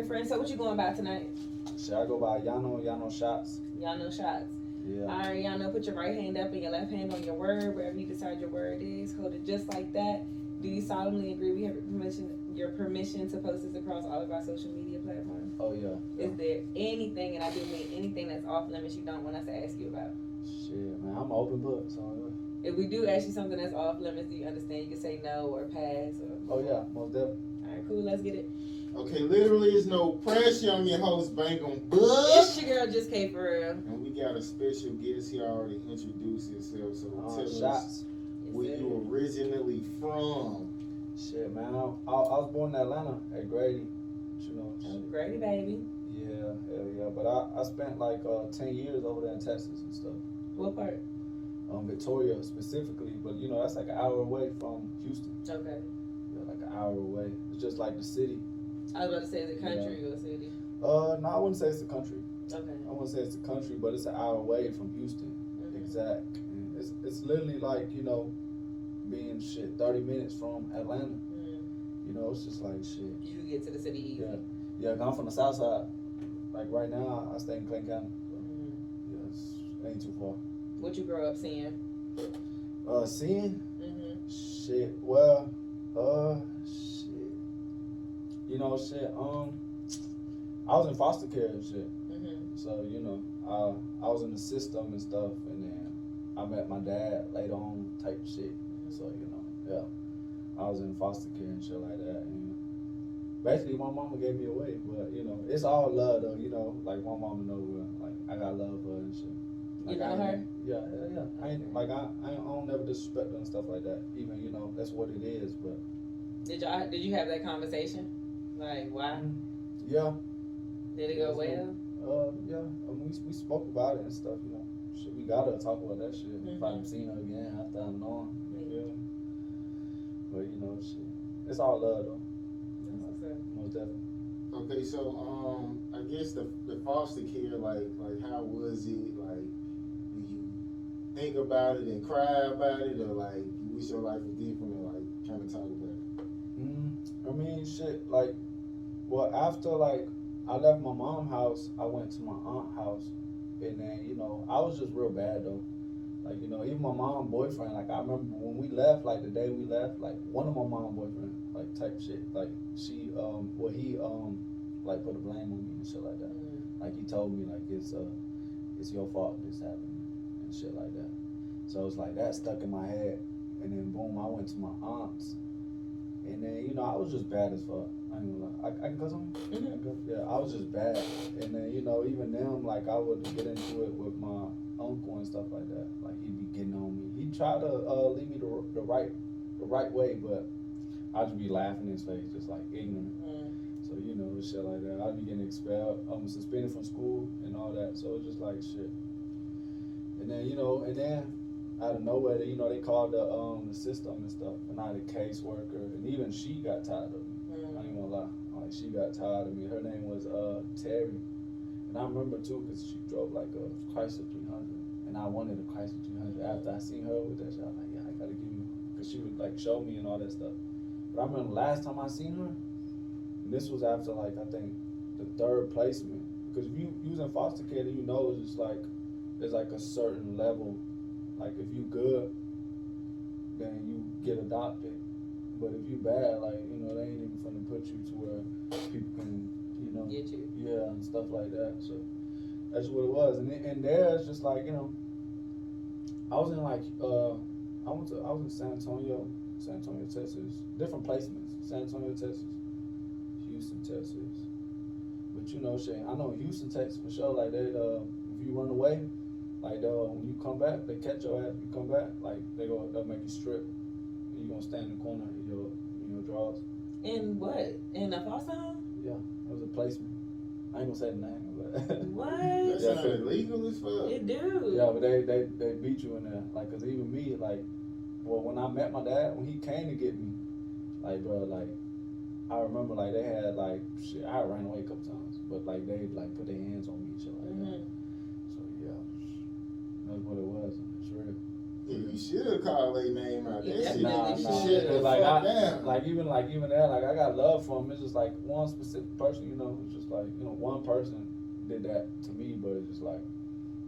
right, friend. So what you going by tonight? Should I go by Yano, Yano Shotz? Y'all know shots. Yeah. All right, y'all know. Put your right hand up and your left hand on your word, wherever you decide your word is. Hold it just like that. Do you solemnly agree we have your permission, your permission to post this across all of our social media platforms? Oh yeah. yeah. Is there anything, and I do mean anything that's off limits you don't want us to ask you about? Shit, man, I'm open book, so. If we do ask you something that's off limits, do you understand? You can say no or pass or. Oh yeah, most definitely. All right, cool. Let's get it. Okay, literally is no pressure on your host Bang Em Bugg. It's your girl, just K for real. And we got a special guest here already introduced himself, so Uh, tell us Shotz. Yes, where sir. you originally from. Shit, man. I, I, I was born in Atlanta at Grady. You know. Oh, shit. Grady, baby. Yeah, hell yeah. But I, I spent like uh, ten years over there in Texas and stuff. What part? Um, Victoria specifically, but you know that's like an hour away from Houston. Okay. Yeah, like an hour away. It's just like the city. I was about to say, is it country or city? Uh, no, I wouldn't say it's the country. Okay. I wouldn't say it's the country, but it's an hour away from Houston. Mhm. Exact. And It's it's literally like you know, being shit thirty minutes from Atlanta. Mm. You know, it's just like shit. You can get to the city easy. Yeah, yeah. I'm from the south side. Like right now, I stay in Clayton County. Mhm. Yeah, it's, it ain't too far. What you grow up seeing? Uh, seeing Mm-hmm. shit. Well, uh. You know, shit. Um, I was in foster care and shit. Mm-hmm. So you know, I I was in the system and stuff, and then I met my dad later on, type shit. So you know, yeah, I was in foster care and shit like that. And basically, my mama gave me away, but you know, it's all love though. You know, like my mama know where, like I got love for her and shit. You Like, I know ain't- her? Yeah, yeah, yeah. I ain't like I, I, ain't- I don't never disrespect her and stuff like that. Even you know, that's what it is. But Did y'all did you have that conversation? Like why? yeah, Did it go Yes, well? Uh, yeah, I mean, we, we spoke about it and stuff, you know. Shit, we gotta talk about that shit. If I Mhm. haven't her again after I'm known, you Yeah. feel me? But, you know, shit. It's all love, though. That's what's up. Most definitely. Okay, so um, I guess the the foster care, like like how was it? Like, do you think about it and cry about it, or like you wish your life was different, or like kind of talk about it? Mm, I mean, shit, like, well, after, like, I left my mom's house, I went to my aunt's house. And then, you know, I was just real bad, though. Like, you know, even my mom boyfriend, like, I remember when we left, like, the day we left, like, one of my mom boyfriend, like, type shit, like, she, um, well, he, um, like, put a blame on me and shit like that. Mm. Like, he told me, like, it's, uh, it's your fault this happened and shit like that. So it's like that stuck in my head. And then, boom, I went to my aunt's. And then, you know, I was just bad as fuck. I ain't gonna lie. I, I can cuss on? Mhm. I cuss? Yeah, I was just bad. And then, you know, even them, like, I would get into it with my uncle and stuff like that. Like, he'd be getting on me. He'd try to uh, lead me the, the right the right way, but I'd just be laughing in his face, just like ignorant. Mm. So, you know, shit like that. I'd be getting expelled, um, suspended from school and all that. So it's just like shit. And then, you know, and then out of nowhere, you know, they called the um the system and stuff, and I had a caseworker, and even she got tired of me. I Mm. ain't gonna lie, like she got tired of me. Her name was uh Terry, and I remember too, cause she drove like a Chrysler 300, and I wanted a Chrysler 300. After I seen her with that shit, I was like, yeah, I gotta give you, cause she would like show me and all that stuff. But I remember the last time I seen her, and this was after like I think the third placement, because if you using foster care, then you know it's just like there's like a certain level. Like if you good, then you get adopted. But if you bad, like you know, they ain't even gonna put you to where people can, you know, Get you. yeah, and stuff like that. So that's what it was. And and there it's just like you know, I was in like uh, I went to I was in San Antonio, San Antonio, Texas, different placements. San Antonio, Texas, Houston, Texas. But you know, Shane, I know Houston, Texas for sure. Like they, uh, if you run away, like they'll when you come back, they catch your ass. You come back, like they go, they'll make you strip. And you gonna stand in the corner in your in your drawers. In what? In a foster home? Yeah, it was a placement. I ain't gonna say the name, but What? That Yeah, sounds illegal as fuck. It do. yeah, but they, they they beat you in there. Like, cause even me, like, well, when I met my dad, when he came to get me, like, bro, like, I remember like they had like shit. I ran away a couple times, but like they like put their hands on me and shit like that. So yeah, that's what it was. It's real. Yeah, you should have called their name out. You That shit, definitely Nah, nah. shit the Like, I- down. Like even like even there, like I got love for him. It's just like one specific person, you know. It's just like you know one person did that to me, but it's just like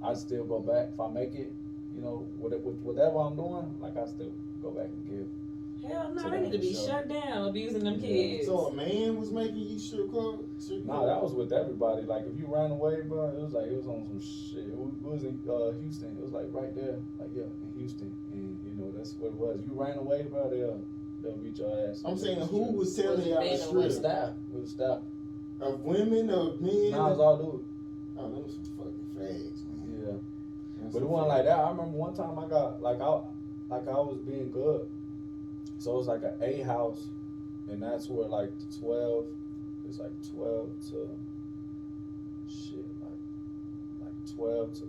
I still go back if I make it, you know, with, with whatever I'm doing. Like I still go back and give. Hell no, So they need to be that- shut down abusing them kids. So a man was making you strip club? Strip Nah, that was with everybody. Like if you ran away, bro, it was like it was on some shit. It was, it in uh, Houston. It was like right there, like yeah, in Houston, and you know that's what it was. You ran away, bro, they'll they'll beat your ass. I'm saying who was telling Was it y'all men to or with staff? With staff. Of women, of men? Nah, it was all dudes. Oh, them some fucking fags, man. Yeah. Them But it wasn't fags. like that. I remember one time I got like I like I was being good. So it was like an A house, and that's where like the 12, it's like 12 to shit, like like 12 to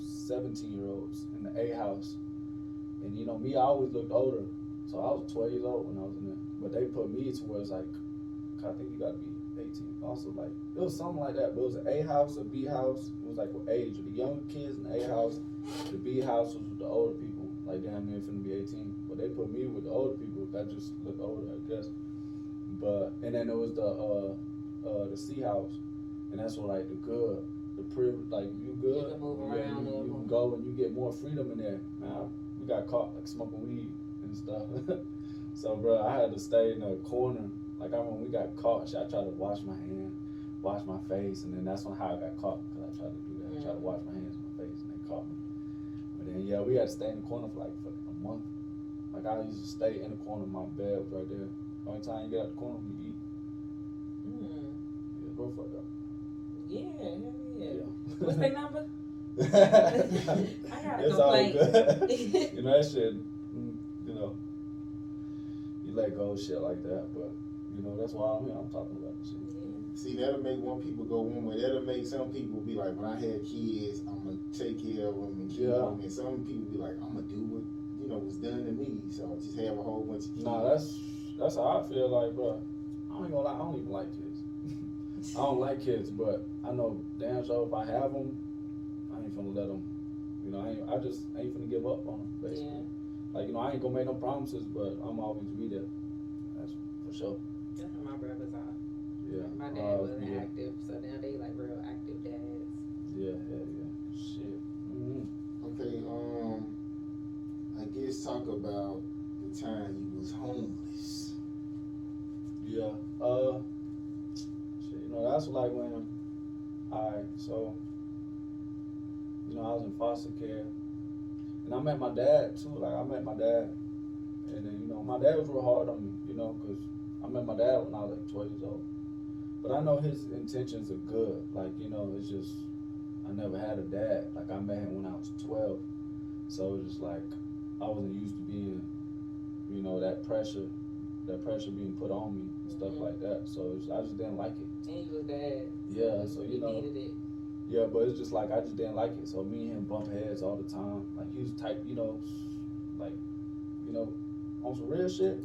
17 year olds in the A house. And you know, me, I always looked older. So I was 12 years old when I was in there. But they put me towards like, I think you gotta be 18. Also, like, it was something like that. But it was an A house, a B house. It was like with age. The young kids in the A house, the B house was with the older people. Like, damn near finna be 18 they put me with the older people. That just look older, I guess. But and then there was the uh uh the C house. And that's where like the good, the privilege like you good. can move yeah, around you, you can go and you get more freedom in there. Now we got caught like smoking weed and stuff. so bro, I had to stay in a corner. Like I when we got caught, shit, I tried to wash my hand, wash my face, and then that's when how I got caught because I tried to do that. I tried to wash my hands and my face, and they caught me. But then yeah, we had to stay in the corner for like fucking a month. Like I used to stay in the corner. Of my bed was right there. Only time you get out the corner, you eat. Mm. Yeah, go fuck up. Yeah, hell yeah. Yeah. What's their number? I got a it's all complaint. good. you know that shit. mm, You know, you let go of shit like that, but you know that's why I'm here. I'm talking about this shit. See, that'll make one people go one way. That'll make some people be like, when I have kids, I'm gonna take care of them and keep Yeah. them. And some people be like, I'm gonna do what you know was done to me. So I just have a whole bunch of kids. Nah, that's that's how I feel like, bro. I ain't gonna lie, I don't even like kids. I don't like kids, but I know damn sure if I have them, I ain't gonna let them. You know, I ain't, I just ain't finna give up on them. Basically, Yeah. like you know, I ain't gonna make no promises, but I'm always be there. That's for sure. That's how my brothers are. Yeah. My dad Uh, wasn't yeah. active, so now they like real active dads. Yeah, yeah, yeah. Shit. hmm Okay, um, Guess talk about the time you was homeless. Yeah. Uh. Shit, you know that's like when. I so. You know I was in foster care, and I met my dad too. Like I met my dad, and then you know my dad was real hard on me. You know, cause I met my dad when I was like twelve years old. But I know his intentions are good. Like you know, it's just I never had a dad. Like I met him when I was twelve, so it's just like I wasn't used to being, you know, that pressure, that pressure being put on me, and stuff Mhm. like that. So it's, I just didn't like it. And you was dad. Yeah, so you know, needed it. yeah, but it's just like I just didn't like it. So me and him bump heads all the time. Like he was type, you know, like, you know, on some real shit.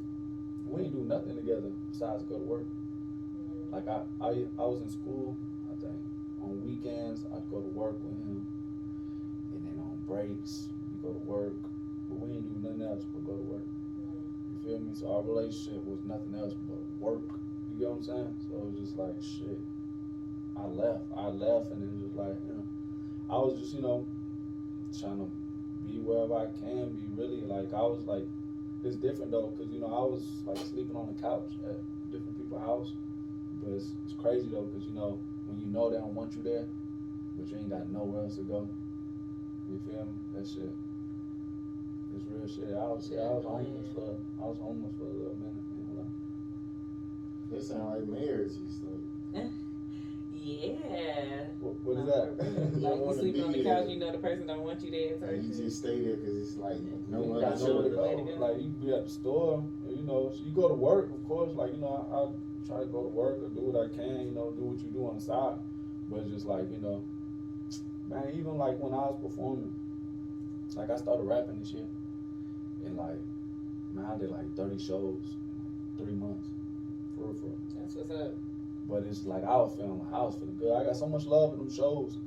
We ain't do nothing together besides go to work. Mm. Like I, I, I was in school. I think on weekends I'd go to work with him, and then on breaks we go to work. But we ain't do nothing else but go to work. You feel me? So our relationship was nothing else but work. You get what I'm saying? So it was just like shit. I left. I left, and it was just like you know, I was just you know trying to be wherever I can be. Really, like I was like, it's different though, cause you know I was like sleeping on the couch at different people's house. But it's, it's crazy though, cause you know when you know they don't want you there, but you ain't got nowhere else to go. You feel me? That shit. It's real shit. I was yeah, I was oh, homeless for I was homeless for a little minute. You know, That sound like marriage and stuff. Yeah. what, what is that? for. You like you wanna sleeping on the couch, there. you know the person don't want you there. Like, you just stay there because it's like no you one got got nowhere to nowhere to go. go. Like you be at the store, you know. So you go to work, of course. Like you know, I, I try to go to work or do what I can. You know, do what you do on the side. But it's just like you know, man. Even like when I was performing, like I started rapping this year, and like, man, I did like thirty shows, in, like, three months, for real, for real. That's what's up. But it's like I was feeling like I was feeling good. I got so much love in them shows,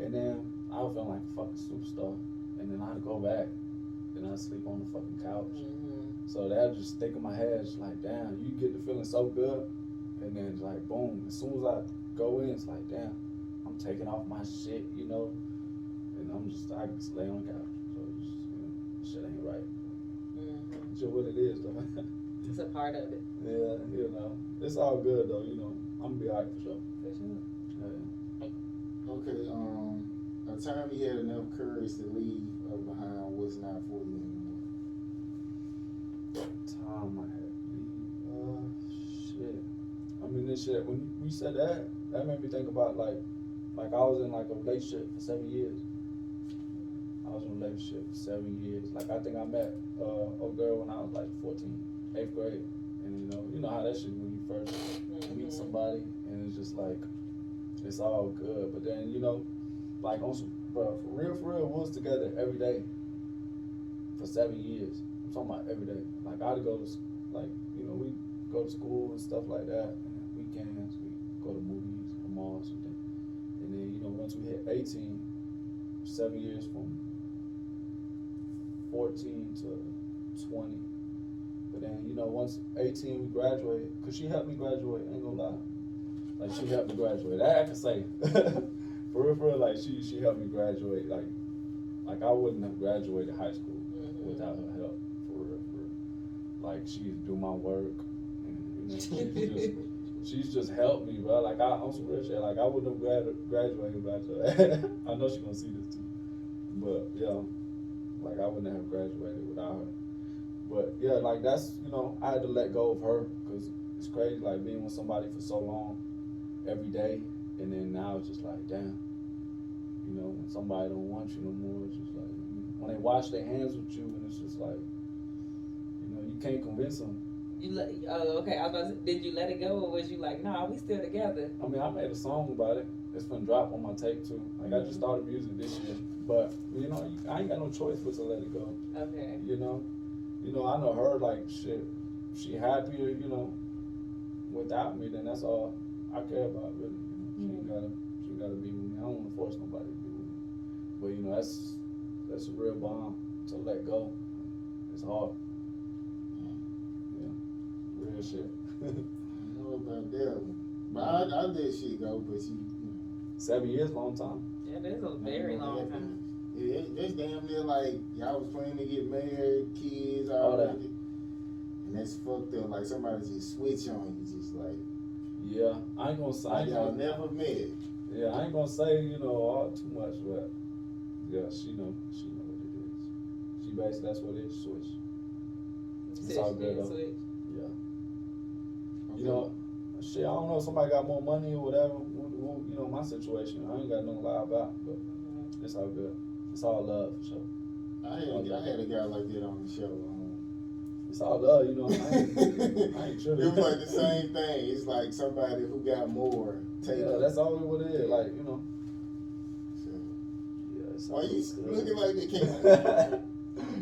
and then I was feeling like a fucking superstar. And then I had to go back, and I sleep on the fucking couch. Mm-hmm. So that just stick in my head, it's like, damn, you get the feeling so good, and then it's like, boom, as soon as I go in, it's like, damn, I'm taking off my shit, you know, and I'm just, I just lay on the couch. So it's just, you know, shit ain't right. It's what it is, though. It's a part of it. yeah, you know, it's all good though, you know. I'm gonna be alright for sure. For sure. Yeah. Okay, um, a time you had enough courage to leave uh, behind what's not for you anymore. Time I had to leave. Uh, shit. I mean, this shit. When you said that, that made me think about like, like I was in like a relationship for seven years. I was in a relationship for seven years. Like I think I met uh, a girl when I was like 14, eighth grade, and you know, you know how that shit when you first meet Mhm. somebody, and it's just like, it's all good. But then you know, like on some, bro, for real, for real, we was together every day for seven years. I'm talking about every day. Like I'd go to, like you know, we go to school and stuff like that. And weekends we go to movies, or malls, something. And then you know, once we hit 18, seven years from 14 to 20. But then you know, once 18 we graduated, cause she helped me graduate. Ain't gonna lie. Like she helped me graduate. That I can say. for real, for real. Like she she helped me graduate. Like like I wouldn't have graduated high school Mhm. without her help. For real, for real. Like she do my work. And, you know, she's just she's just helped me, bro. Like I'm some real shit. Like I wouldn't have grad, graduated without her. I know she gonna see this too. But yeah, like I wouldn't have graduated without her. But yeah, like that's you know I had to let go of her because it's crazy like being with somebody for so long, every day, and then now it's just like damn. You know when somebody don't want you no more, it's just like when they wash their hands with you, and it's just like, you know, you can't convince them. You let, oh, okay. I was about to, did you let it go, or was you like, nah, we still together? I mean, I made a song about it. It's gonna drop on my tape too. Like I just mm-hmm. started music this year, but you know, I ain't got no choice but to let it go. Okay. You know, you know, I know her like shit. She happier, you know, without me. Then that's all I care about, really. You know, she ain't mm-hmm. gotta, she ain't gotta be with me. I don't wanna force nobody to be with me. But you know, that's that's a real bomb to let go. It's hard. Mm. Yeah, real shit. I don't know about that one. But I, I let shit go, but she. you know. Seven years, long time. Yeah, that's a very long time. Yeah, it- that's damn near like y'all was planning to get married, kids All that. already. And that's fucked up. Like somebody just switch on you, just like, Yeah, I ain't gonna say. I like ain't y'all never met. Yeah, I ain't gonna say you know all too much, but yeah, she know she know what it is. She basically that's what it is. Switch. It's all good, though. switch. Yeah. Okay. You know, shit. I don't know. Somebody got more money or whatever. You know my situation. I ain't got nothing to lie about, but it's all good. It's all love for sure. I had, I had a guy like that on the show. Um, It's all love. You know. I ain't, I ain't it was like the same thing. It's like somebody who got more. Take Yeah, that's all what it is. Like you know. So, Yeah. It's why you good. looking like they can't?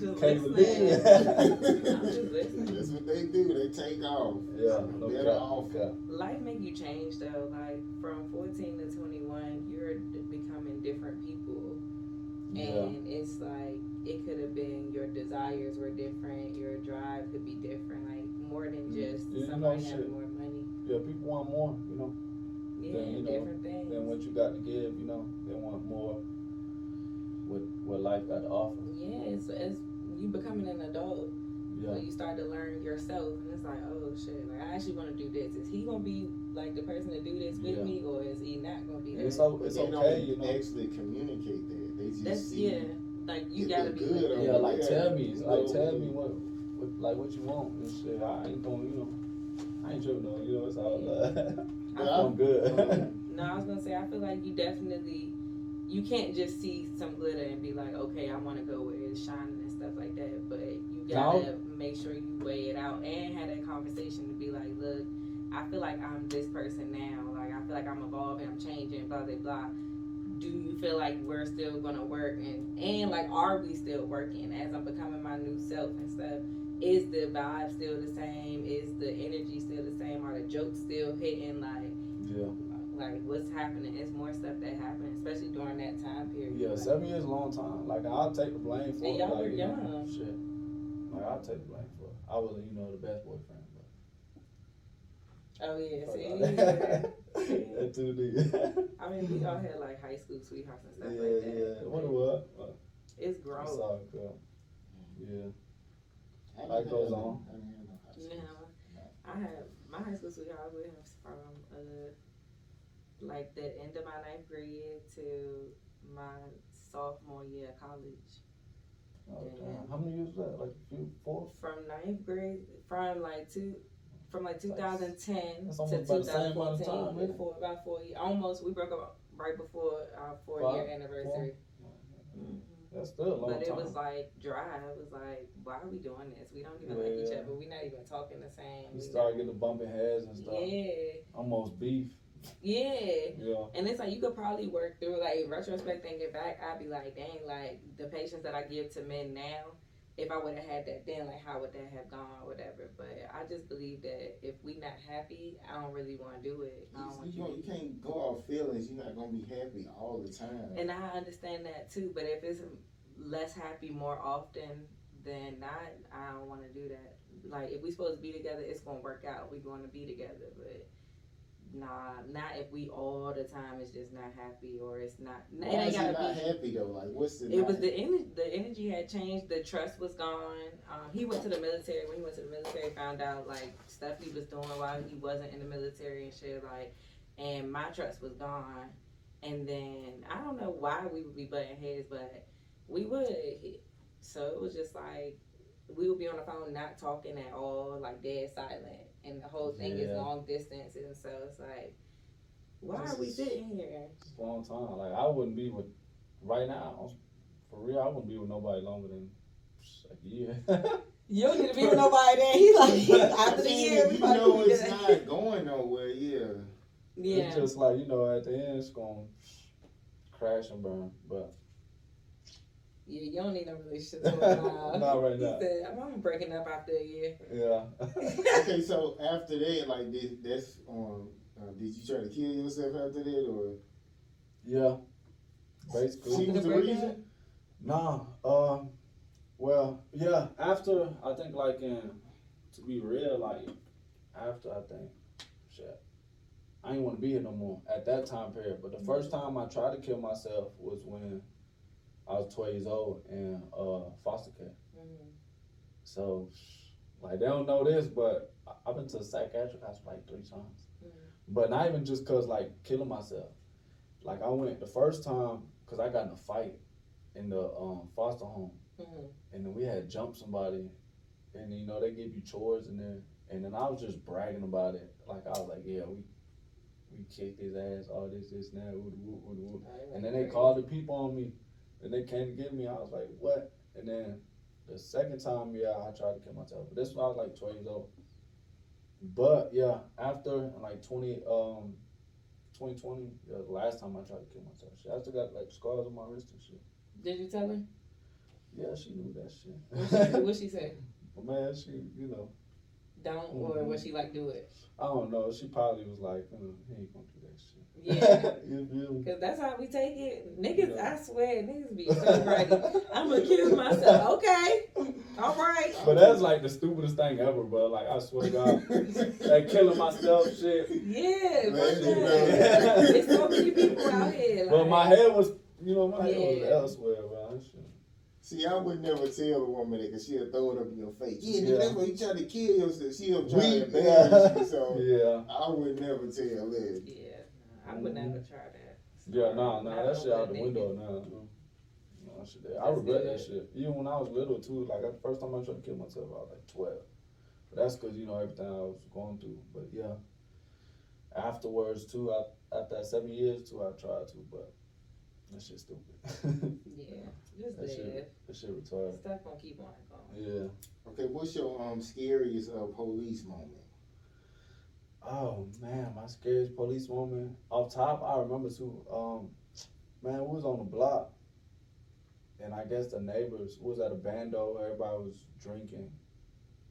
I'm just Can't listening. I'm just listening. That's what they do. They take off. Yeah. No Better cap. off. No. Life make you change though. Like from 14 to 21, you're becoming different people. Yeah. And it's like it could have been your desires were different, your drive could be different, like more than mm-hmm. just Yeah, you know, having more money. Yeah. People want more. You know. Yeah, Then, you know, different things. than what you got to give. You know, they want more. What what life got to offer. yeah, it's, it's you becoming an adult. Yeah. So you start to learn yourself, and it's like, oh shit, like I actually want to do this. Is he gonna be like the person to do this with Yeah. me, or is he not gonna be there? it's o- it's they okay. don't You know. actually communicate that. They just That's see. yeah, like you gotta be good like. Yeah, like Yeah. tell me, You like know, tell me what, what, like what you want and shit. I ain't gonna, you know, I ain't tripping though. You know, it's all love. But I'm good. um, No, I was gonna say I feel like you definitely you can't just see some glitter and be like, okay, I want to go where it's shining and stuff like that. But you gotta make sure you weigh it out and have that conversation to be like, look, I feel like I'm this person now. Like I feel like I'm evolving, I'm changing, blah blah blah. Do you feel like we're still gonna work and and like are we still working as I'm becoming my new self and stuff? Is the vibe still the same? Is the energy still the same? Are the jokes still hitting? Like yeah, like what's happening. It's more stuff that happened, especially during that time period. Yeah, Like, seven years is a long time. Like I'll take the blame for And it. y'all like, were you know, young. shit. Like I'll take the blame for it. I wasn't, you know, the best boyfriend, but Oh yeah, fuck see, yeah. that. that too deep. I mean, we all had like high school sweethearts and yeah, stuff like that. yeah. What it was? Uh, It's It's gross. all good. Yeah. I Life didn't goes have on. no- I didn't have no high. No, I had my high school sweetheart. I was with him from uh, like the end of my ninth grade to my sophomore year of college. Oh, damn. How many years was that? Like few, four? From ninth grade, from like two, from like 2010 That's to almost about the same amount of 2014, time, isn't about four years. Almost, we broke up right before our four Five, year anniversary. Mhm. That's still a long time. But it was like dry. It was like, why are we doing this? We don't even like each Yeah. other. We're not even talking the same. you We started getting the bumping heads and stuff. Yeah, Almost beef. Yeah. Yeah. And it's like you could probably work through like retrospect thinking back, I'd be like, dang, like the patience that I give to men now, if I would have had that then, like how would that have gone or whatever. But I just believe that if we not happy, I don't really want to do it. I don't You, want you, you. you can't go off feelings. You're not gonna be happy all the time. And I understand that too. But if it's less happy more often than not, I don't want to do that. Like if we supposed to be together, it's gonna work out. We're going to be together, but. Nah, not if we all the time is just not happy or it's not. It ain't gotta not be. happy though? Like, what's the? It was the energy. The energy had changed. The trust was gone. Um, he went to the military. When he went to the military, found out like stuff he was doing while he wasn't in the military and shit. Like, and my trust was gone. And then I don't know why we would be butting heads, but we would. So it was just like we would be on the phone, not talking at all, like dead silent, and the whole thing is long distance, and so it's like, why This are we sitting here? It's a long time. Like I wouldn't be with right now. For real, I wouldn't be with nobody longer than a year. You don't need to be with nobody then. He like after the year we you know it's not going nowhere. Yeah. Yeah. It's just like you know, at the end, it's gonna crash and burn. But Yeah, you don't need no relationship to a while. Not right He now. said, I'm breaking up after a year. yeah. Okay, so after that, like, did, that's um, uh, did you try to kill yourself after that, or yeah. she Basically. was the reason? Nah. Um. Well, yeah. After I think, like in to be real, like after I think, shit, I didn't want to be here no more at that time period. But the first time I tried to kill myself was when I was twelve years old in uh, foster care. Mhm. So, like they don't know this, but I've been to a psychiatric hospital like three times. Mhm. But not even just cause like killing myself. Like I went the first time cause I got in a fight in the um, foster home, Mhm. and then we had jumped somebody, and you know they give you chores in there, and then I was just bragging about it. Like I was like, yeah, we we kicked his ass, all this, this, and that. And then they called the people on me, and they came to get me. I was like, what? And then the second time, yeah, I tried to kill myself. But this was I was like 12 years old. But yeah, after like 20, um, 2020, yeah, the last time I tried to kill myself. Shit, I still got like scars on my wrist and shit. Did you tell her? Yeah, she knew that What shit. she, what she said? but man, she, you know, Don't or Mhm. what she like do it? I don't know. She probably was like, mm, he ain't gonna do that shit. Yeah. you feel me? Cause that's how we take it. Niggas, Yeah. I swear, niggas be so ready. I'm gonna kill myself. Okay, all right. But that's like the stupidest thing ever, bro. Like I swear to God, that killing myself shit. Yeah, Man, fuck you that. know. There's so many people out here. Like, But my head was, you know, my head was elsewhere, bro. That shit. See, I would never tell a woman that because she'll throw it up in your face. Yeah, nigga, Yeah. that's why you trying to kill yourself. She'll try to Weak, embarrass you. So Yeah. I would never tell that. Yeah, nah, I would never try that. Yeah, nah, nah, Not that shit out the nigga. window now. No, no, shit. I regret good. that shit. Even when I was little too, like the first time I tried to kill myself, I was like twelve. But that's because you know everything I was going through. But yeah, afterwards too, I, after that seven years too, I tried to, but that shit stupid. Yeah, just That shit- live. that shit retarded. Stuff gonna keep on going. Yeah. Okay, what's your um scariest uh, police moment? Oh man, my scariest police moment. Off top, I remember too. Um, man, we was on the block, and I guess the neighbors we was at a bando. Everybody was drinking.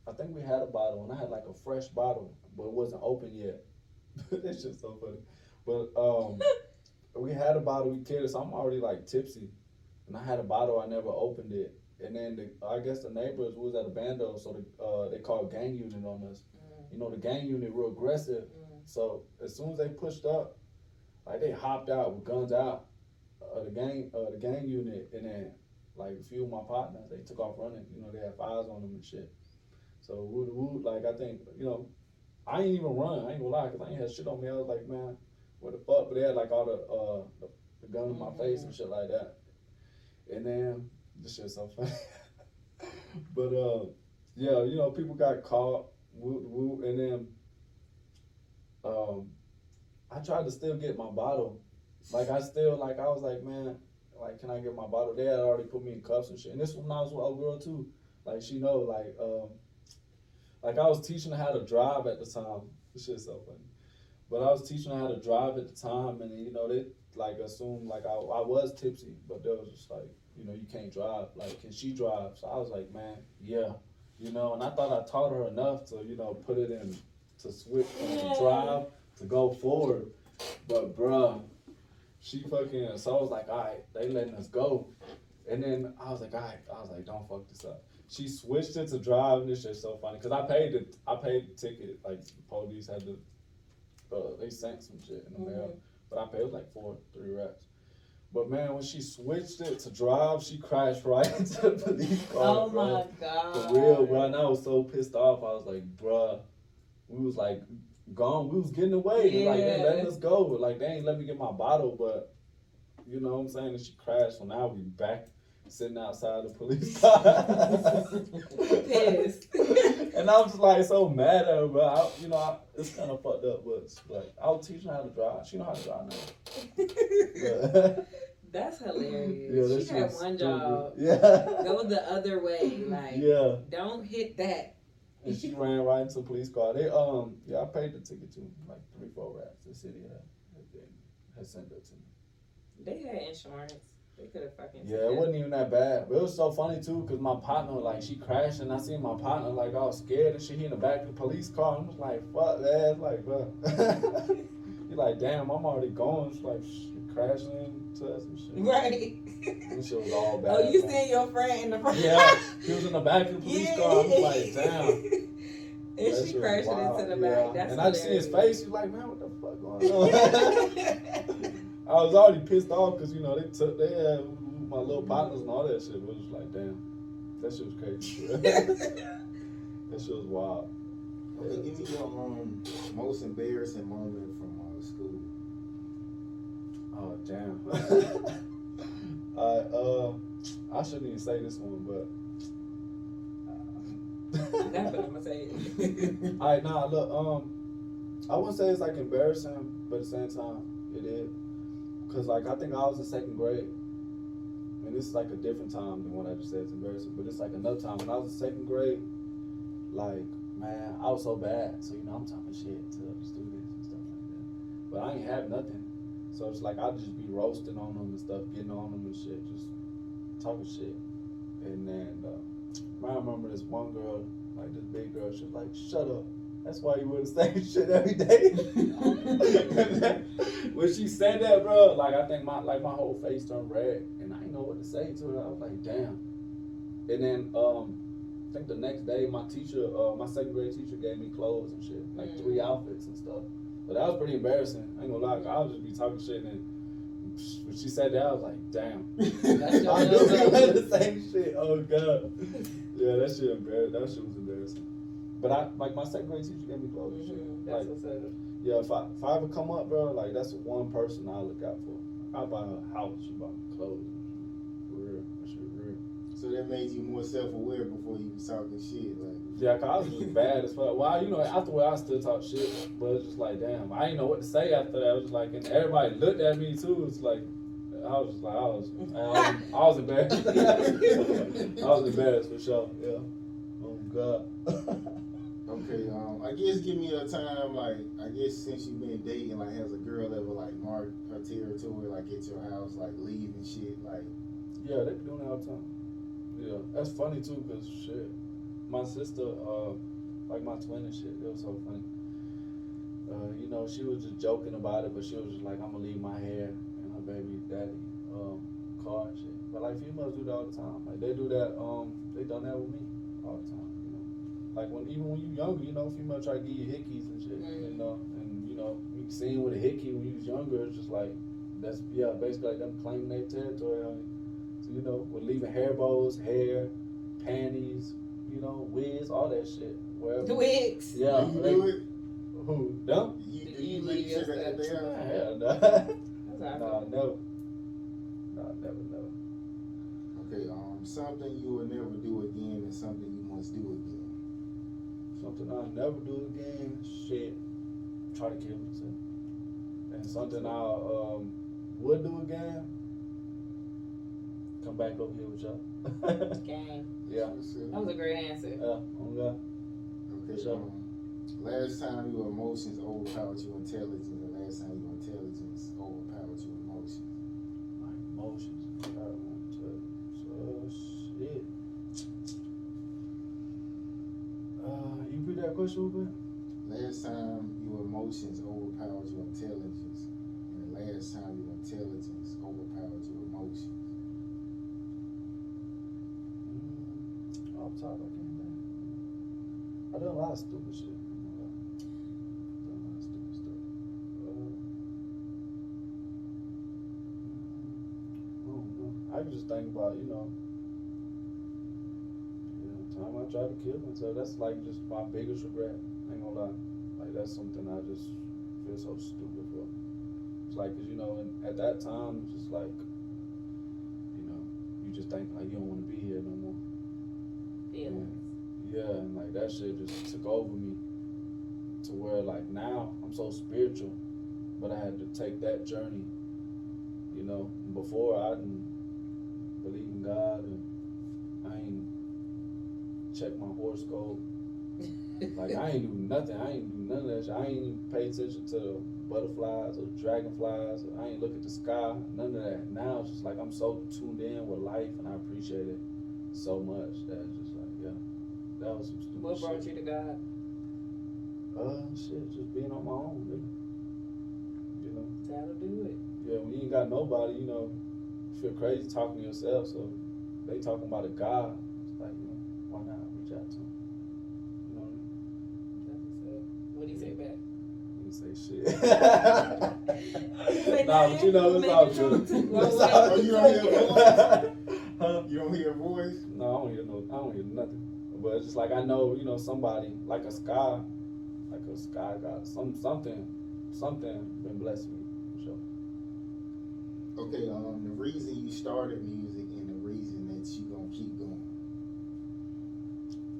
I think we had a bottle, and I had like a fresh bottle, but it wasn't open yet. it's just so funny. But um, we had a bottle we carried, so I'm already like tipsy, and I had a bottle. I never opened it, and then the, I guess the neighbors was at a bando, so the, uh, they called gang unit on us. Mm, You know, the gang unit real aggressive. mm. So as soon as they pushed up, like they hopped out with guns out, the gang, uh, the gang unit, and then like a few of my partners, they took off running. You know, they had fires on them and shit. So woo woo, like I think you know, I ain't even run. I ain't gonna lie, cause I ain't had shit on me. I was like, man, what the fuck? But they had like all the uh the, the gun in my face and shit like that. And then this shit's so funny. but uh, yeah, you know, people got caught. Woo woo, and then um, I tried to still get my bottle. Like I still like I was like, man, like can I get my bottle? They had already put me in cuffs and shit. And this one I was with a girl too. Like she know, like um, like I was teaching her how to drive at the time. This shit's so funny. But I was teaching her how to drive at the time, and you know they like assumed like I, I was tipsy, but they was just like, you know, you can't drive. Like, can she drive? So I was like, man, yeah, you know. And I thought I taught her enough to, you know, put it in to switch Yeah. to drive to go forward. But bruh, she fucking. So I was like, all right, they letting us go. And then I was like, all right, I was like, don't fuck this up. She switched it to drive, and this shit's so funny because I paid the I paid the ticket. Like the police had to, uh, they sent some shit in the mail, but I paid like four, three racks. But man, when she switched it to drive, she crashed right into the police car. Oh bro. my god. For real, bro. And I was so pissed off. I was like, bruh, we was like gone. We was getting away. Like they Yeah. letting us go. Like they ain't let me get my bottle, but you know what I'm saying? And she crashed. So now we back sitting outside the police car. Pissed. and I was just like so mad at her, bro. I, you know, I, it's kind of fucked up, but like I was teaching her how to drive. She know how to drive now. That's hilarious. yeah, that she had one job. Yeah. Go the other way. Like, yeah. don't hit that. And she ran right into a police car. They um yeah, I paid the ticket to like three, four racks. The city had had, had sent it to me. They had insurance. They could have fucking. Yeah, it wasn't even that bad. But it was so funny too, cause my partner like she crashed and I seen my partner like all scared and shit. He in the back of the police car. and I was like, fuck that, like bro. He like, damn, I'm already going. She's like, sh- crashing into us and shit. Right. And shit was all bad. oh, you man. seen your friend in the front? Yeah, he was in the back of the police car. I was like, damn. and That she shit was crashed wild. into the Yeah. back. That's and I just see his face. He's like, man, what the fuck going on? I was already pissed off because you know they took they had my little partners and all that shit. It was just like, damn, that shit was crazy. that shit was wild. Okay, give me your um, most embarrassing moment from uh, school. Oh damn. Alright, uh, I shouldn't even say this one, but. That's but. what I'm gonna say. Alright, nah, look, um, I wouldn't say it's like embarrassing, but at the same time, it is. Cause like I think I was in second grade, and this is like a different time than what I just said. It's embarrassing, but it's like another time when I was in second grade. Like man, I was so bad. So you know, I'm talking shit to students and stuff like that. But I ain't have nothing, so it's like I'd just be roasting on them and stuff, getting on them and shit, just talking shit. And then uh, I remember this one girl, like this big girl, she was like, "Shut up." That's why you would the same shit every day. when she said that, bro, like I think my like my whole face turned red, and I didn't know what to say to her. I was like, damn. And then um, I think the next day, my teacher, uh, my second grade teacher, gave me clothes and shit, like Mm. three outfits and stuff. But that was pretty embarrassing. I ain't gonna lie, I was just be talking shit, and when she said that, I was like, damn. I knew we little- had the same shit. Oh god. Yeah, that shit embarrassing. That shit was embarrassing. But I like my second grade teacher gave me clothes and shit. Mhm, Like, That's what's yeah, if I if I ever come up, bro, like that's the one person I look out for. I buy her a house, she buy me clothes. For real, that shit real. So that made you more self-aware before you was talking shit. Like, Yeah, cause I was just bad as fuck. Well, you know, afterward I still talk shit, but it's just like, damn, I didn't know what to say after that. I was just like, and everybody looked at me too. It's like, I was just like, I was, I was, I was embarrassed. I was embarrassed for sure. Yeah. Oh God. Okay, I guess give me a time like I guess since you've been dating, like has a girl ever like marked her territory, like at your house, like leaving shit, like Yeah, they be doing that all the time. Yeah, that's funny too, cause shit, my sister, uh, like my twin and shit, it was so funny. uh, you know, she was just joking about it, but she was just like, I'm gonna leave my hair in her baby daddy um, car and shit. But like females do that all the time. Like they do that. Um, they done that with me all the time. You know, like when even when you younger, you know, female try to give you hickeys and shit. You know, and you know, you seen with a hickey when you was younger, it's just like that's yeah, basically like them claiming their territory. On. So you know, with leaving hair bows, hair, panties, you know, wigs, all that shit. Wherever. The wigs. Yeah. Do you they- do it? Who? Them? You, Do do you you leave leave shit your at the steps? house? Hell no. That's how I Nah, feel. never. Nah, never, never. Okay, um, something you will never do again and something you must do again. Something I'll never do again. Shit. Try to kill myself. And something I um, would do again. Come back over here with y'all. Gang. yeah. That was a great answer. Yeah. On God. Okay, Sure. um, last time your emotions overpowered your intelligence, and last time your intelligence overpowered your emotions. My emotions. I want to. So shit. Uh, you read that question real quick? Last time your emotions overpowered your intelligence, and the last time your intelligence overpowered your emotions. Mm, off top, I can't think. I done a lot of stupid shit. Done a lot of stupid stuff. Uh, I don't know. I can just think about, you know, yeah, time I tried to kill myself. That's like just my biggest regret. I ain't gonna lie. Like that's something I just feel so stupid for. It's like, cause you know, and at that time, it's just like, you know, you just think like you don't want to be here no more. Feelings. Yeah, and like that shit just took over me to where like now I'm so spiritual, but I had to take that journey. You know, before I didn't believe in God and check my horoscope. Like I ain't do nothing. I ain't do none of that shit. I ain't even pay attention to the butterflies or the dragonflies. I ain't look at the sky. None of that. Now it's just like I'm so tuned in with life and I appreciate it so much that it's just like yeah, that was some stupid What shit. brought you to God? Uh, shit, just being on my own, really. You know, That'll do it. yeah, when you ain't got nobody, you know, you feel crazy talking to yourself. So they talking about a God. It's like, you know, why not reach out to him? You know what I mean? That's what's up. What'd he say back? He didn't say shit. Say nah, but you know, nothing, it's all make good. true. It's Well, Oh, you good. don't hear a Huh? You don't hear a voice? No, I don't hear no. I don't hear nothing. But it's just like I know, you know, somebody like a sky, like a sky god, some something, something been blessing me for sure. Okay, um, the reason you started music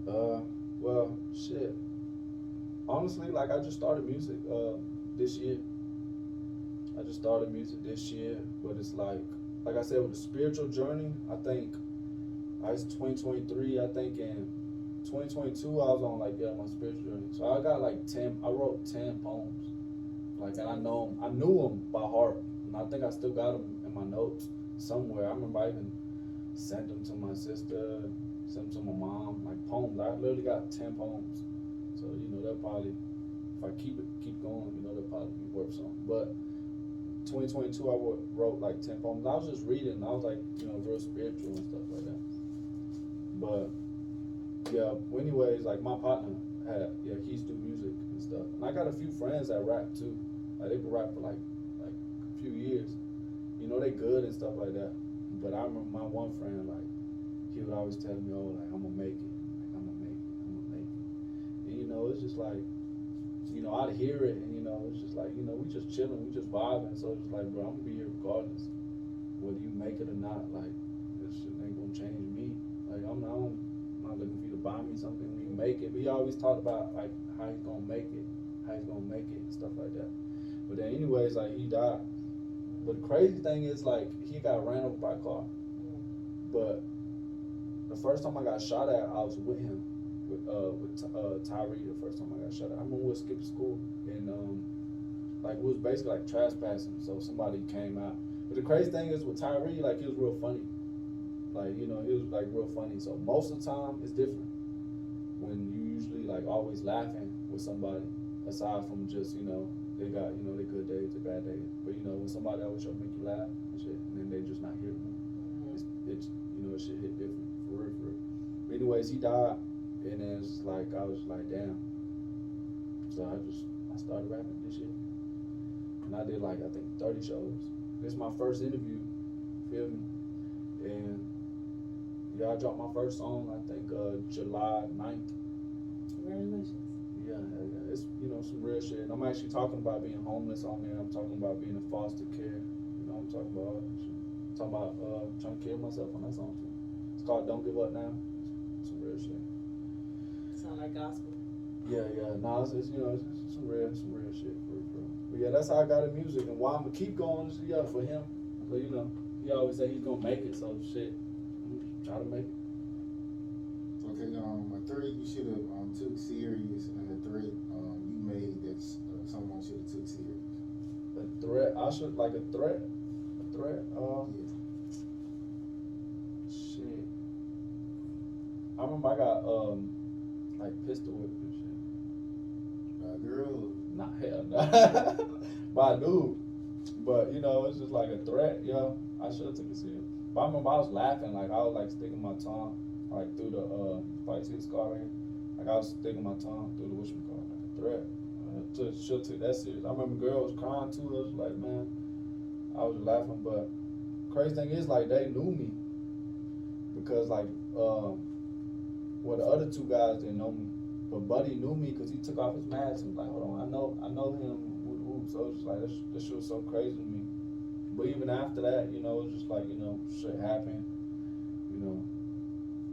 Uh, well, shit. Honestly, like I just started music uh this year. I just started music this year, but it's like, like I said, with the spiritual journey, I think, I was 2023. I think in 2022 I was on like yeah my spiritual journey. So I got like 10. I wrote 10 poems, like and I know 'em- I knew them by heart, and I think I still got them in my notes somewhere. I remember I even sent them to my sister, sent them to my mom, like poems. I literally got 10 poems. So, you know, they'll probably, if I keep it, keep going, you know, they'll probably be worth something. But 2022, I wrote, wrote like 10 poems. I was just reading, I was like, you know, real spiritual and stuff like that. But, yeah, well, anyways, like my partner had, yeah, he's do music and stuff. And I got a few friends that rap too. Like, they could rap for like, like a few years. You know, they good and stuff like that. But I remember my one friend, like, he would always tell me, oh, like, I'm gonna make it. Like, I'm gonna make it. I'm gonna make it. And, you know, it's just like, you know, I'd hear it, and, you know, it's just like, you know, we just chilling, we just vibing. So it's just like, bro, I'm gonna be here regardless. Whether you make it or not, like, this shit ain't gonna change me. Like, I'm not, I'm not looking for you to buy me something when you make it. But he always talked about, like, how he's gonna make it, how he's gonna make it, and stuff like that. But then, anyways, like, he died. But the crazy thing is, like, he got ran over by a car. Mm. But the first time I got shot at, I was with him, with uh with uh Tyree. The first time I got shot at, I remember we skipping school, and um, like it was basically like trespassing. So somebody came out. But the crazy thing is with Tyree, like he was real funny. Like you know, he was like real funny. So most of the time, it's different. When you usually like always laughing with somebody, aside from just you know they got you know their good days, their bad days. But you know when somebody always try to make you laugh and shit, and then they just not here Mhm. it's, it's you know it shit hit different anyways, he died, and then it's like I was like damn. So I just I started rapping this shit, and I did like I think thirty shows. This is my first interview, feel me? And yeah, I dropped my first song I think uh, July 9th. Congratulations. Yeah, yeah, it's you know some real shit. And I'm actually talking about being homeless on there. I'm talking about being in foster care. You know, I'm talking about all that shit. I'm talking about uh, trying to kill myself on that song too. It's called "Don't Give Up Now." It's shit. Sound like gospel. Yeah, yeah. No, it's, it's you know it's some real, some real shit for real. But yeah, that's how I got in music, and why I'm gonna keep going is yeah for him. But you know, he always say he's gonna make it, so shit, try to make it. Okay, um, a threat you should have um, took serious, and a threat um, you made that uh, someone should have took serious. A threat, I should like a threat, a threat. Um, shit. I remember I got um like pistol whipped and shit. Uh, girl, Not hell no. By a dude. But you know, it's just like a threat, yo. I should have took it serious. But I remember I was laughing, like I was like sticking my tongue like through the uh probably see the scar right here. Like I was sticking my tongue through the wishing card, like a threat. Uh, to, should take that serious. I remember girls crying too. I was like, man, I was laughing, but crazy thing is like they knew me because like um, well the other two guys didn't know me, but Buddy knew me because he took off his mask and was like, hold on, I know I know him. woo, woo. So it's just like this, this shit was so crazy to me. But even after that, you know, it was just like you know, shit happened. You know,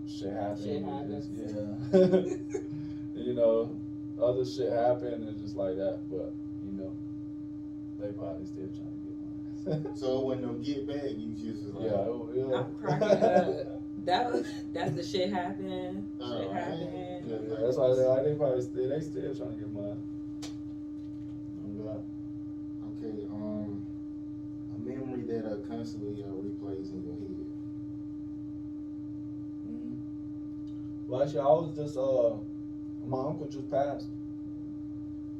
shit happened. Shit happens. Yeah. you know, other shit happened and just like that. But you know, they probably still trying to get mine. so when them get back, you just was like, yeah, it- yeah. I'm cracking up. that was that's the shit happened. Oh, shit happened. Yeah, yeah, that's why they, like, they probably still they still trying to get mine. Okay, um, a memory that uh, constantly uh, replays in your head. Mm-hmm. Well, actually, I was just uh, my uncle just passed.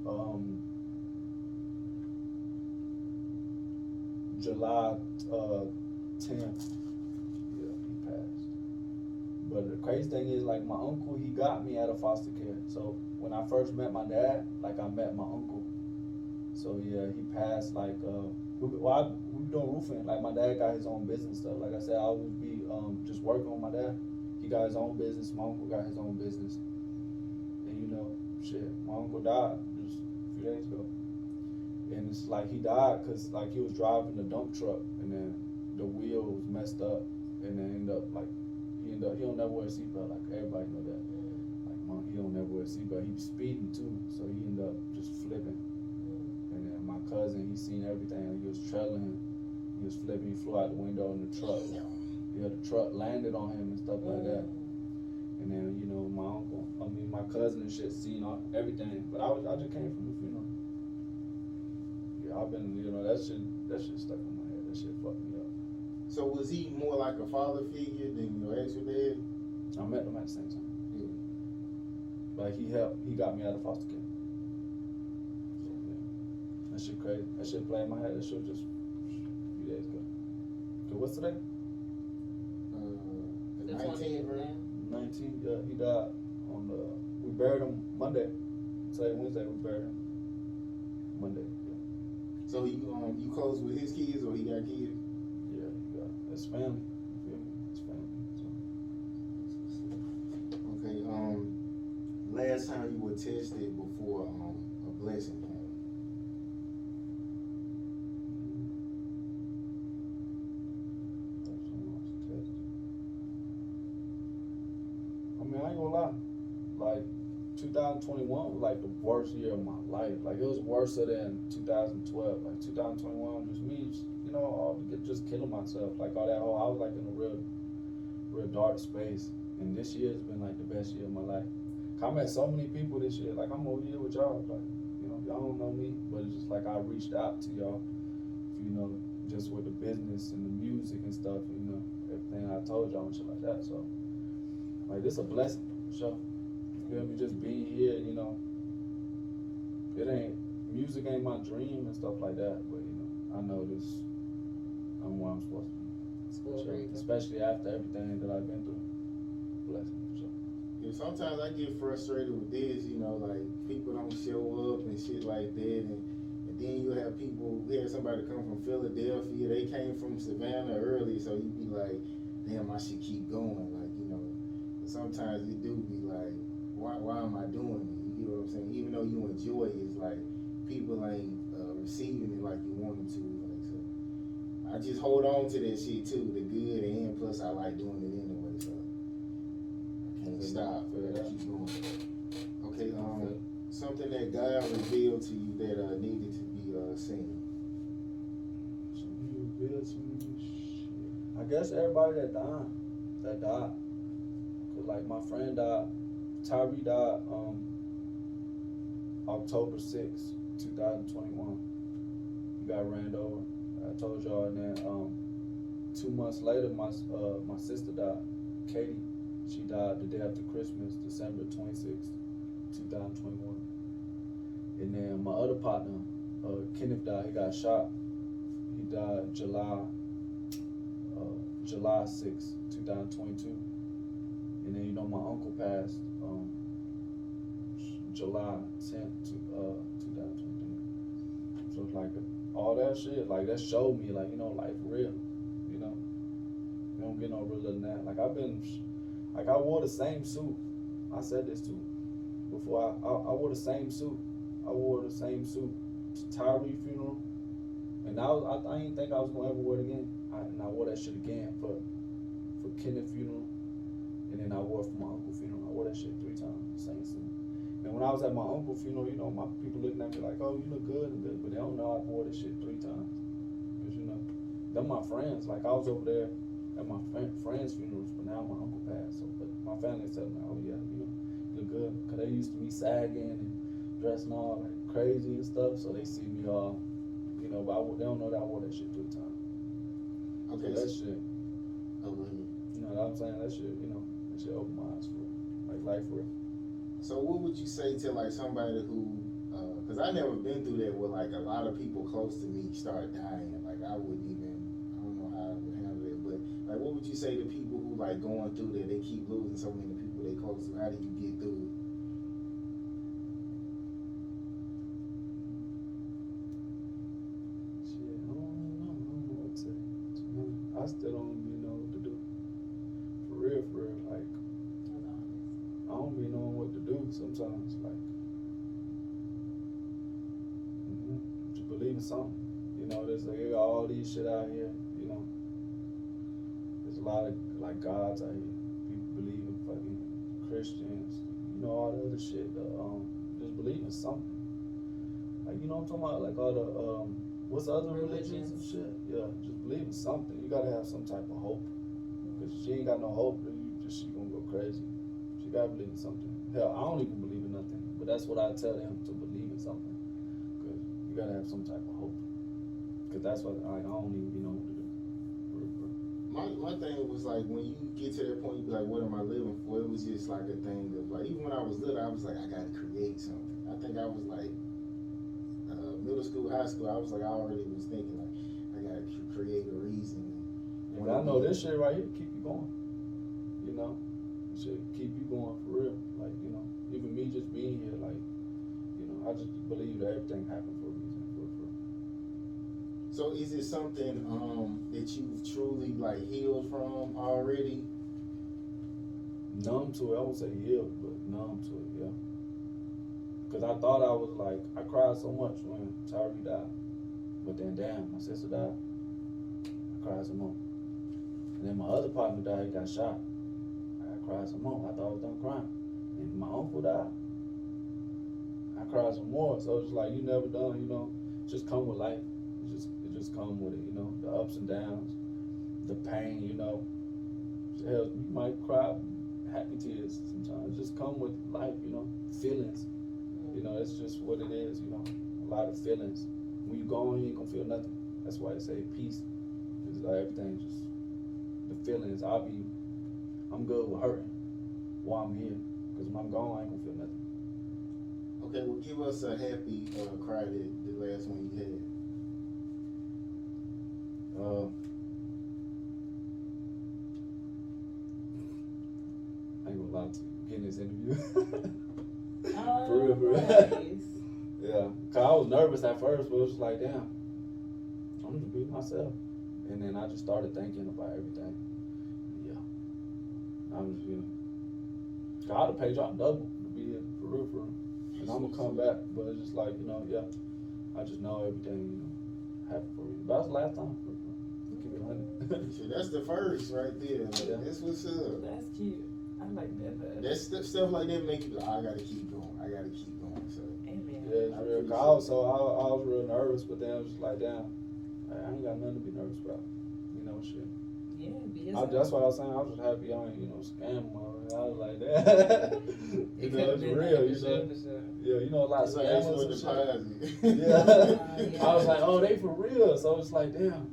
Um, July uh, 10th. But the crazy thing is, like, my uncle, he got me out of foster care. So when I first met my dad, like, I met my uncle. So yeah, he passed. Like, uh, we, well, I, we doing roofing. Like, my dad got his own business stuff. Like I said, I always be um just working with my dad. He got his own business. My uncle got his own business. And you know, shit, my uncle died just a few days ago. And it's like he died because like he was driving a dump truck and then the wheel was messed up and then ended up like he up he don't never wear a seatbelt like everybody know that. Like my, he don't never wear a seatbelt. He was speeding too, so he ended up just flipping. And then my cousin, he seen everything. He was trailing him. He was flipping. He flew out the window in the truck. Yeah, the truck landed on him and stuff like that. And then you know my uncle, I mean my cousin and shit, seen all, everything. But I was I just came from the funeral. Yeah, I've been you know that shit that shit stuck in my head. That shit fucked me up. So was he more like a father figure than your actual dad? I met them at the same time. Yeah. Like he helped, he got me out of foster care. So, yeah. That shit crazy. That shit played in my head. That shit just a few days ago. So what's today? Uh, the The 19th, right? man. 19. Yeah, he died on the. We buried him Monday. Today Wednesday we buried him. Monday. Yeah, So you um you close with his kids or he got kids? Yeah. He got his family. You feel me? His family. So. Okay, um, last time you were tested before um a blessing came. I was tested. I mean, I ain't gonna lie. Like, 2021 was like the worst year of my life. Like, it was worse than 2012. Like, 2021 was me, just, you know, uh, all get- just killing myself. Like, all that whole, I was like in a real, real dark space. And this year has been like the best year of my life. I met so many people this year. Like, I'm over here with y'all. Like, you know, y'all don't know me, but it's just like I reached out to y'all, you know, just with the business and the music and stuff, you know, everything I told y'all and shit like that. So, like, this a blessing, for sure. You feel me? Just being here, you know, it ain't music ain't my dream and stuff like that. But you know, I know this. I'm where I'm supposed to be. Sure. Especially after everything that I've been through. Blessing for sure. Yeah, sometimes I get frustrated with this, you know, like people don't show up and shit like that, and, and then you have people. We had somebody come from Philadelphia. They came from Savannah early, so you be like, damn, I should keep going, like you know. But sometimes it do be like, why, why am I doing it? You know what I'm saying? Even though you enjoy it, it's like people ain't uh, receiving it like you want them to. Like so, I just hold on to that shit too, the good, and plus I like doing it anyway, so. I can't stop. Feel I that. keep going. Okay, um, something that God revealed to you that uh, needed to be uh, seen. So you revealed to me, shit. I guess everybody that died, that died. Cause like my friend died, Tyree died um October sixth, two thousand twenty one. He got ran over. I told y'all and then um two months later my uh my sister died, Katie. She died the day after Christmas, December twenty sixth, two thousand twenty one. And then my other partner, uh, Kenneth died. He got shot. He died July, uh, July sixth, two thousand twenty-two. And then you know my uncle passed, um, July tenth, to, uh, two thousand twenty-three. So it's like all that shit, like that showed me, like you know, life real. You know, you don't get no realer than that. Like I've been, like I wore the same suit. I said this too before. I I, I wore the same suit. I wore the same suit to Tyree funeral, and I was I, I didn't think I was gonna ever wear it again. I, and I wore that shit again for for Kenneth funeral, and then I wore it for my uncle funeral. I wore that shit three times, same suit. And when I was at my uncle's funeral, you know, my people looking at me like, "Oh, you look good and good," but they don't know I wore this shit three times, cause you know, they're my friends. Like I was over there at my friends' funerals, but now my uncle passed. So, but my family said, "Oh yeah, you look good," cause they used to be sagging and dressing all like crazy and stuff. So they see me all, you know, but I, they don't know that I wore that shit three times. Okay, So that shit, oh, you know what I'm saying? That shit, you know, that shit opened my eyes for like life for real. So what would you say to like somebody who, uh, cause I never been through that where like a lot of people close to me start dying. Like I wouldn't even, I don't know how I would handle it. But like, what would you say to people who like going through that? They keep losing so many people they close to. How do you get through it? Shit, I don't know. I don't know what to I still don't even know what to do. For real, for real. Like, I don't be knowing what to do sometimes. Like, hmm to believe in something. You know, there's like all these shit out here. You know, there's a lot of like gods out here. People believe in fucking Christians. You know, all the other shit. Uh, um, just believe in something. Like, you know what I'm talking about? Like all the um, what's the other religions and shit? Yeah, just believe in something. You gotta have some type of hope. Cause if she ain't got no hope, then you just she gonna go crazy. She gotta believe in something. Hell, I don't even believe in nothing, but that's what I tell them to believe in something. Cause you gotta have some type of hope. Cause that's what like, I don't even know what to do. For real, for real. My my thing was like when you get to that point, you be like, what am I living for? It was just like a thing of like even when I was little, I was like, I gotta create something. I think I was like uh, middle school, high school. I was like, I already was thinking like, I gotta create a reason. And I know this shit right here keep you going. Believe that everything happened for a reason. For for So is it something um that you've truly like healed from already? numb to it. I would say healed, but numb to it, yeah. Cause I thought I was like, I cried so much when Tyree died, but then damn, my sister died. I cried some more. And then my other partner died. He got shot. I cried some more. I thought I was done crying. And my uncle died. I cried some more. So it's like you never done, you know. Just come with life. It just it just come with it, you know. The ups and downs, the pain, you know. Hell, you might cry happy tears sometimes. Just come with life, you know, feelings. You know, it's just what it is, you know. A lot of feelings. When you gone, you ain't gonna feel nothing. That's why I say peace. It's like everything just the feelings. I'll be I'm good with hurting while I'm here. Cause when I'm gone I ain't gonna feel. Okay, well, give us a happy uh, cry that the last one you had. Uh, I ain't gonna lie to you. Getting this interview. Oh, For real, for real. nice. yeah, cause I was nervous at first, but it was just like, damn, I'm just be myself. And then I just started thinking about everything. Yeah, I'm just you know, God have paid y'all double to be here for real, for real. And I'm gonna come back, but it's just like you know, yeah, I just know everything you know happened for you. But that's the last time. For real, for real. Keep it hundred. So that's the first right there. Like, Yeah. That's what's up. That's cute. I like that. That's st- stuff like that make you like, I gotta keep going. I gotta keep going. So Amen. Yeah, it's I real. appreciate Cause I was so I, I was real nervous, but then I was just like, damn, I ain't got nothing to be nervous about. You know, shit. Yeah, be I, that's what I was saying. I was just happy I ain't, you know, scam them. I was like that. you know, it's real. You know, yeah, you know, a lot of like extra scammers and shit. Yeah. I was like, oh, they for real. So it's like, damn.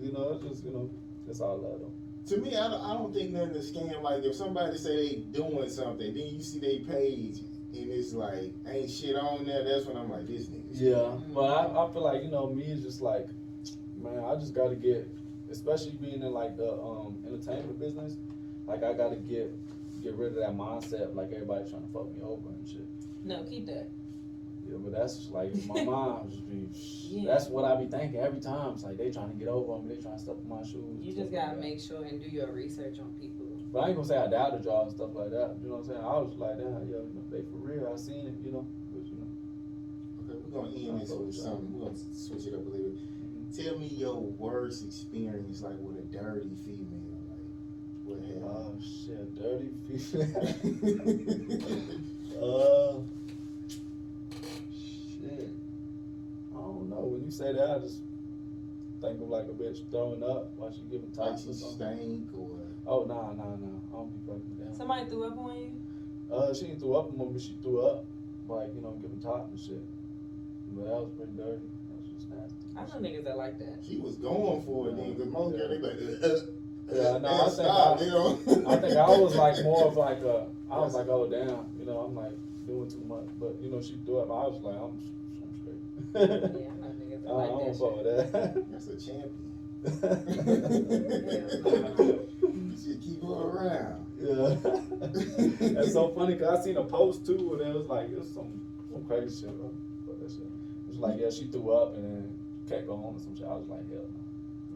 You know, it's just, you know, it's all love them. To me, I don't, I don't think nothing is scam. Like if somebody say they doing something, then you see their page and it's like ain't shit on there. That's when I'm like, this nigga. Yeah, but I, I feel like you know me is just like, man, I just got to get, especially being in like the um, entertainment business, like I got to get get rid of that mindset like everybody trying to fuck me over and shit. No, keep that. Yeah, but that's like my mind just be. Yeah. That's what I be thinking every time. It's like they trying to get over on me. They trying to step in my shoes. You just gotta that. make sure and do your research on people. But I ain't gonna say I doubted y'all and stuff like that. You know what I'm saying? I was like, that, yo, you know, they for real. I seen it, you know. But you know. Okay, we're gonna end this with something. We're gonna switch it up a little bit. Mm-hmm. Tell me your worst experience, like with a dirty female, like what Oh happened. shit, dirty female. uh, shit. I don't know. When you say that, I just think of like a bitch throwing up while she giving like tops she or something. stank or Oh nah nah nah. I don't be fucking with that. Somebody threw up on you? Uh, she ain't threw up on me, but she threw up, like you know, giving top and shit. But that was pretty dirty. That was just nasty. I know niggas that like that. she was going for it then, cause most girls they like, Yeah, no, I think stop, I- you know? I think I was like more of like a, I was like, oh damn, you know, I'm like doing too much. But you know, she threw up. I was like, I'm, I'm straight. Yeah, I know niggas I, that I don't that fuck shit. with that. That's a champion. Yeah. You should keep her around. yeah. That's so funny because I seen a post too where it was like, it was some, some crazy shit, bro. But that shit. It was like, yeah, she threw up and then kept going or some shit. I was like, hell no.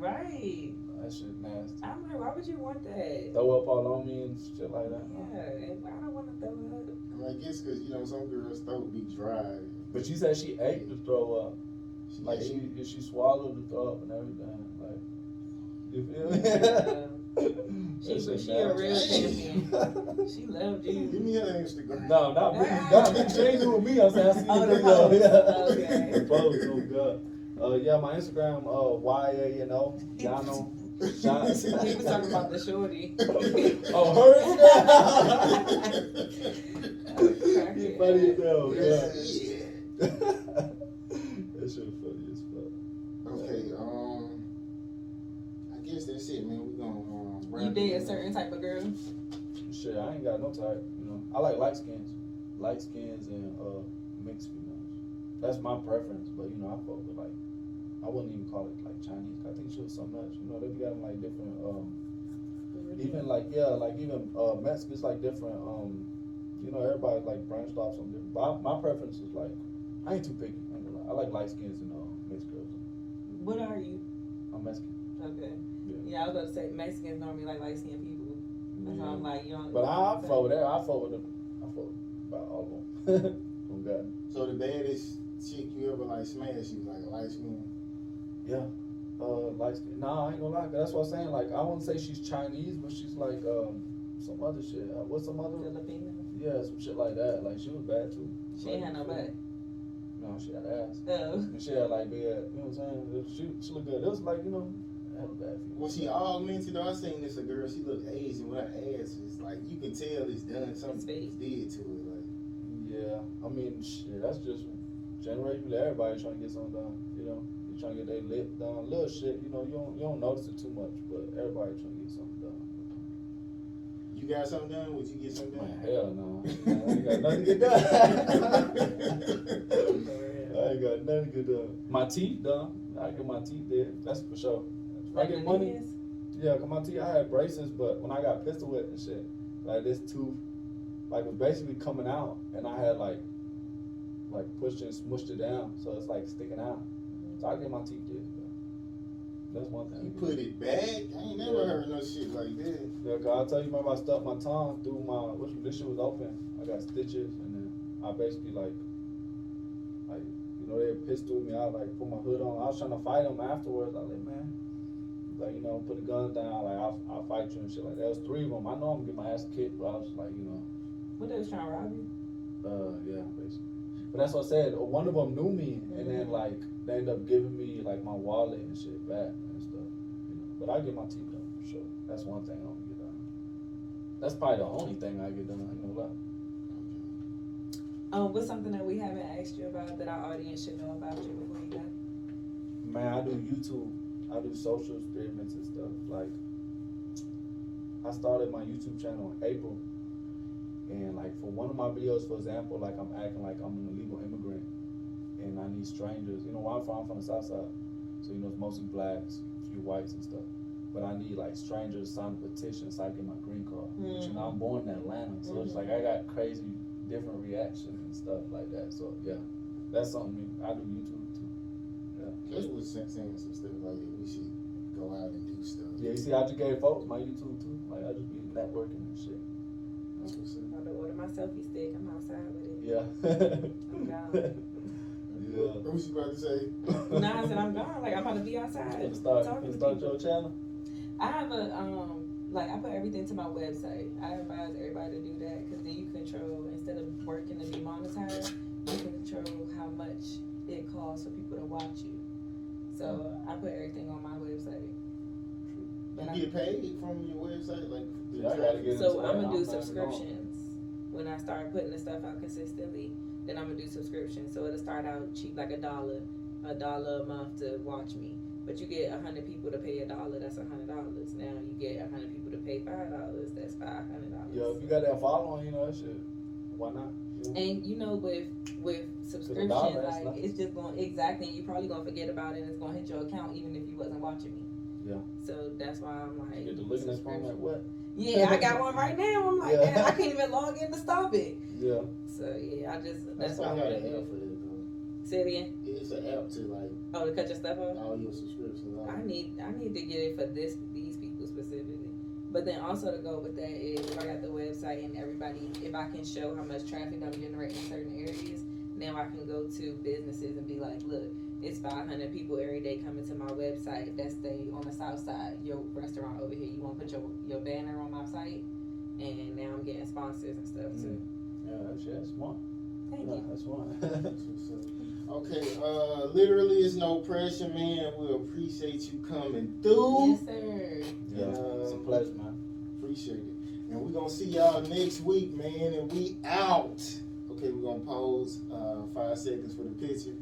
Right. That shit nasty. I'm like, why would you want that? Throw up all on me and shit like that. Yeah, and I don't want to throw up. I, mean, I guess because you know some girls' throat be dry. But she said she ate to throw up. She Like ate. she she swallowed the throw up and everything. Like you feel me? Yeah. She- That she a real nasty. She loved you. Give me her Instagram. no, not me. Not me. She ain't doing me. I'm saying I see Oh, the the video. post. Yeah. Okay. The post. Oh god. Uh, yeah, my Instagram. Uh, Y A N O. Yano. Shotz. He was talking about the shorty. Oh, her Instagram. He funny as hell. Yeah. Yeah. that shit was funny as fuck. Okay, um, I guess that's it, man. We're gonna um. You wrap date a certain type of girl? Shit, I ain't got no type. You know, I like light skins, light skins and uh mixed females. That's my preference. But you know, I fuck with like, I wouldn't even call it like Chinese. I think she was so much. You know, they be having like different um, even like yeah, like even uh Mexicans like different um, you know, everybody like branched off something different. But I, my preference is like, I ain't too picky. I, ain't. I like light skins and uh, mixed girls. What are you? I'm Mexican. Okay. Yeah. Yeah, I was about to say Mexicans normally like light skinned people. That's why I'm like, you don't. But I, I fuck with that. I fuck with them. I fuck with about all of them. oh God. So the baddest chick you ever like smashed, she was like a light skin. Yeah. Uh, light skin. Nah, I ain't gonna lie. 'cause That's what I'm saying. Like, I wouldn't say she's Chinese, but she's like um some other shit. Uh, what's some other? Filipino. Yeah, some shit like that. Like she was bad too. She ain't had no butt. No, she had ass. Oh. And she had like big, ass- you know what I'm saying? She she looked good. It was like you know, I had a bad she augmented though? I seen this a girl, she looked Asian with her ass. It's like you can tell it's done something fake. did to it. Like Yeah, I mean, shit, that's just generation. Everybody trying to get something done. You know, you trying to get their lip done, little shit. You know, you don't you don't notice it too much, but everybody trying to get something done. you got something done? Would you get something Man, done? hell no. I ain't got nothing to get done. I ain't got nothing to get done. My teeth done. I get my teeth there. That's for sure. If I get money, knees? yeah, cause my teeth, I had braces, but when I got pistol whipped and shit, like this tooth, like was basically coming out, and I had like, like pushed and smushed it down, so it's like sticking out. So I get my teeth did. That's one thing. You put it back? I ain't never Yeah. heard no shit like that. Yeah, cause I'll tell you, remember I stuck my tongue through my, which this shit was open. I got stitches, and then I basically like, like, you know, they pistol me out, like put my hood on. I was trying to fight them afterwards. I was like, man, like you know, put the gun down, like I'll, I'll fight you and shit like that. There was three of them. I know I'm gonna get my ass kicked, but I was like, you know, What they was trying to rob you? uh, yeah, basically. But that's what I said. One of them knew me, and then like they ended up giving me like my wallet and shit back and stuff. You know, but I get my teeth done for sure. That's one thing I'm gonna get done. That's probably the only thing I get done. I ain't gonna lie. Um, what's something that we haven't asked you about that our audience should know about you before you go? Man, I do YouTube. I do social experiments and stuff. Like, I started my YouTube channel in April, and like for one of my videos, for example, like I'm acting like I'm an illegal immigrant, and I need strangers. You know, where I'm from, I'm from the South Side, so you know it's mostly blacks, a few whites and stuff. But I need like strangers to sign a petition so I get my green card. But, you know, I'm born in Atlanta, so it's mm-hmm. like I got crazy different reactions and stuff like that. So yeah, that's something I do YouTube too. Yeah. They was saying saying some stuff like that. We should go out and do stuff. Yeah, you see, I just gave folks my YouTube too. Like I just be networking and shit. That's what's up. I'm about to order my selfie stick. I'm outside with it. Yeah. I'm gone. Yeah. What was you about to say? nah, I said I'm gone. Like I'm about to be outside. Gonna start, talking gonna to start people. your channel. I have a um like I put everything to my website. I advise everybody to do that because then you control instead of working to be monetized, you can control how much it costs for people to watch you. So I put everything on my website. But You get paid from your website, like the Yeah, I gotta get So I'm gonna do subscriptions. When I start putting the stuff out consistently, then I'm gonna do subscriptions. So it'll start out cheap, like a dollar, a dollar a month to watch me. But you get a hundred people to pay a dollar, that's a hundred dollars. Now you get a hundred people to pay five dollars, that's five hundred Yeah, dollars. if you got that following, you know that shit. Why not? And you know, with with subscriptions, dollar, like nothing. it's just going exactly. And you're probably gonna forget about it, and it's gonna hit your account even if you wasn't watching me. Yeah. So that's why I'm like. You get at phone like what? Yeah, I got one right now. I'm like, Yeah. man, I can't even log in to stop it. Yeah. So yeah, I just That's that's why I got an app for that though. Say it again. It's an app to like Oh, to cut your stuff off. all your subscriptions. All I need I need to get it for this these people specifically. But then also to go with that is if I got the website and everybody, if I can show how much traffic I'm generating in certain areas, now I can go to businesses and be like, look, it's 500 people every day coming to my website that stay on the south side. Your restaurant over here, you want to put your your banner on my site, and now I'm getting sponsors and stuff too. Yeah, that shit. That's smart. Thank Yeah, you. that's smart. That's what's up. Okay, uh, literally it's no pressure, man. We appreciate you coming through. Yes, sir. yeah, it's a Um, pleasure, man. Appreciate it. And we're gonna see y'all next week, man. And we out. Okay, we're gonna pause uh, five seconds for the picture.